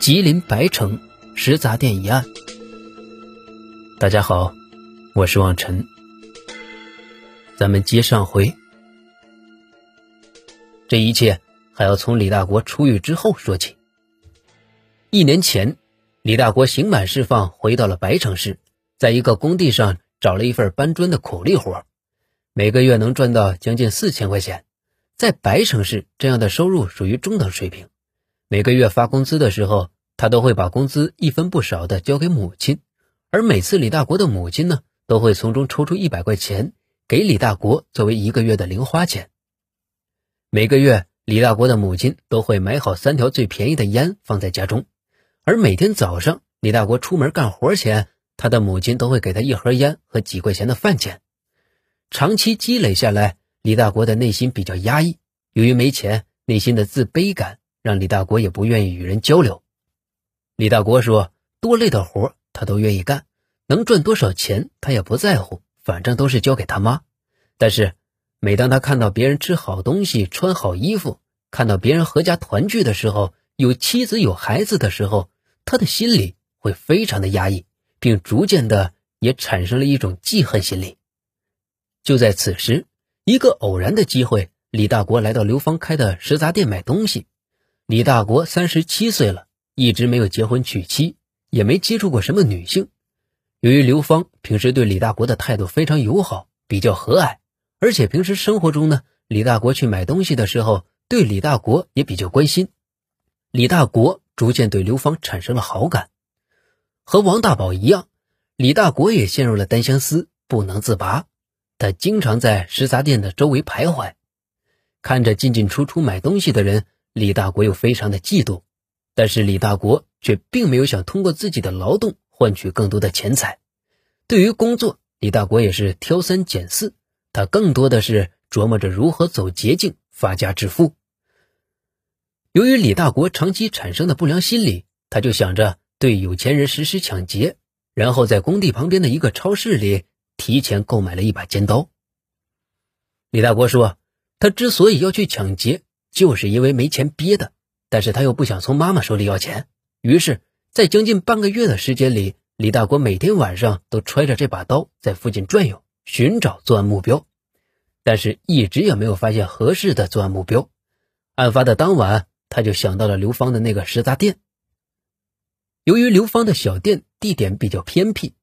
吉林白城食杂店一案。大家好，我是望尘。咱们接上回，这一切还要从李大国出狱之后说起。一年前，李大国刑满释放，回到了白城市，在一个工地上找了一份搬砖的苦力活，每个月能赚到将近四千块钱。在白城市，这样的收入属于中等水平。每个月发工资的时候，他都会把工资一分不少的交给母亲，而每次李大国的母亲呢，都会从中抽出一百块钱给李大国作为一个月的零花钱。每个月，李大国的母亲都会买好三条最便宜的烟放在家中，而每天早上李大国出门干活前，他的母亲都会给他一盒烟和几块钱的饭钱。长期积累下来。李大国的内心比较压抑，由于没钱，内心的自卑感让李大国也不愿意与人交流。李大国说：“多累的活他都愿意干，能赚多少钱他也不在乎，反正都是交给他妈。但是，每当他看到别人吃好东西、穿好衣服，看到别人合家团聚的时候，有妻子有孩子的时候，他的心里会非常的压抑，并逐渐的也产生了一种记恨心理。就在此时。”一个偶然的机会，李大国来到刘芳开的食杂店买东西。李大国三十七岁了，一直没有结婚娶妻，也没接触过什么女性。由于刘芳平时对李大国的态度非常友好，比较和蔼，而且平时生活中呢，李大国去买东西的时候，对李大国也比较关心。李大国逐渐对刘芳产生了好感。和王大宝一样，李大国也陷入了单相思，不能自拔。他经常在食杂店的周围徘徊，看着进进出出买东西的人，李大国又非常的嫉妒。但是李大国却并没有想通过自己的劳动换取更多的钱财。对于工作，李大国也是挑三拣四，他更多的是琢磨着如何走捷径发家致富。由于李大国长期产生的不良心理，他就想着对有钱人实施抢劫，然后在工地旁边的一个超市里。提前购买了一把尖刀。李大国说：“他之所以要去抢劫，就是因为没钱憋的，但是他又不想从妈妈手里要钱。于是，在将近半个月的时间里，李大国每天晚上都揣着这把刀在附近转悠，寻找作案目标，但是一直也没有发现合适的作案目标。案发的当晚，他就想到了刘芳的那个食杂店。由于刘芳的小店地点比较偏僻，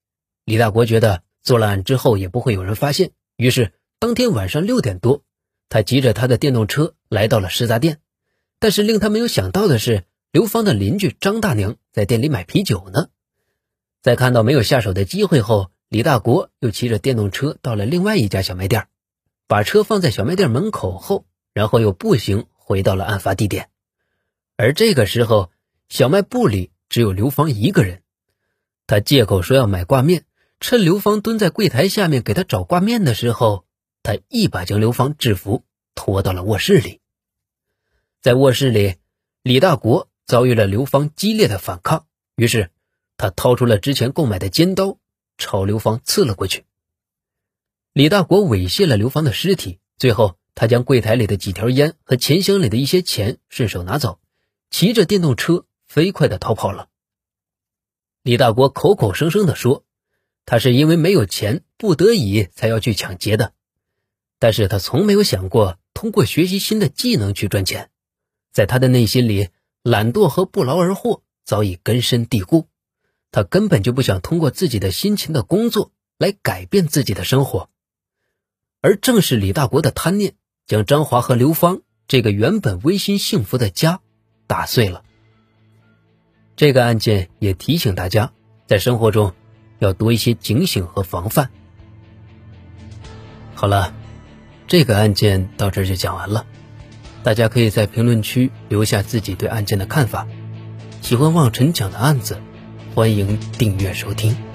李大国觉得。”做了案之后也不会有人发现，于是当天晚上六点多，他骑着他的电动车来到了食杂店。但是令他没有想到的是，刘芳的邻居张大娘在店里买啤酒呢。在看到没有下手的机会后，李大国又骑着电动车到了另外一家小卖店，把车放在小卖店门口后，然后又步行回到了案发地点。而这个时候，小卖部里只有刘芳一个人，他借口说要买挂面。趁刘芳蹲在柜台下面给他找挂面的时候，他一把将刘芳制服，拖到了卧室里。在卧室里，李大国遭遇了刘芳激烈的反抗，于是他掏出了之前购买的尖刀，朝刘芳刺了过去。李大国猥亵了刘芳的尸体，最后他将柜台里的几条烟和钱箱里的一些钱顺手拿走，骑着电动车飞快的逃跑了。李大国口口声声的说。他是因为没有钱，不得已才要去抢劫的，但是他从没有想过通过学习新的技能去赚钱，在他的内心里，懒惰和不劳而获早已根深蒂固，他根本就不想通过自己的辛勤的工作来改变自己的生活，而正是李大国的贪念，将张华和刘芳这个原本温馨幸福的家打碎了。这个案件也提醒大家，在生活中。要多一些警醒和防范。好了，这个案件到这就讲完了。大家可以在评论区留下自己对案件的看法。喜欢望尘讲的案子，欢迎订阅收听。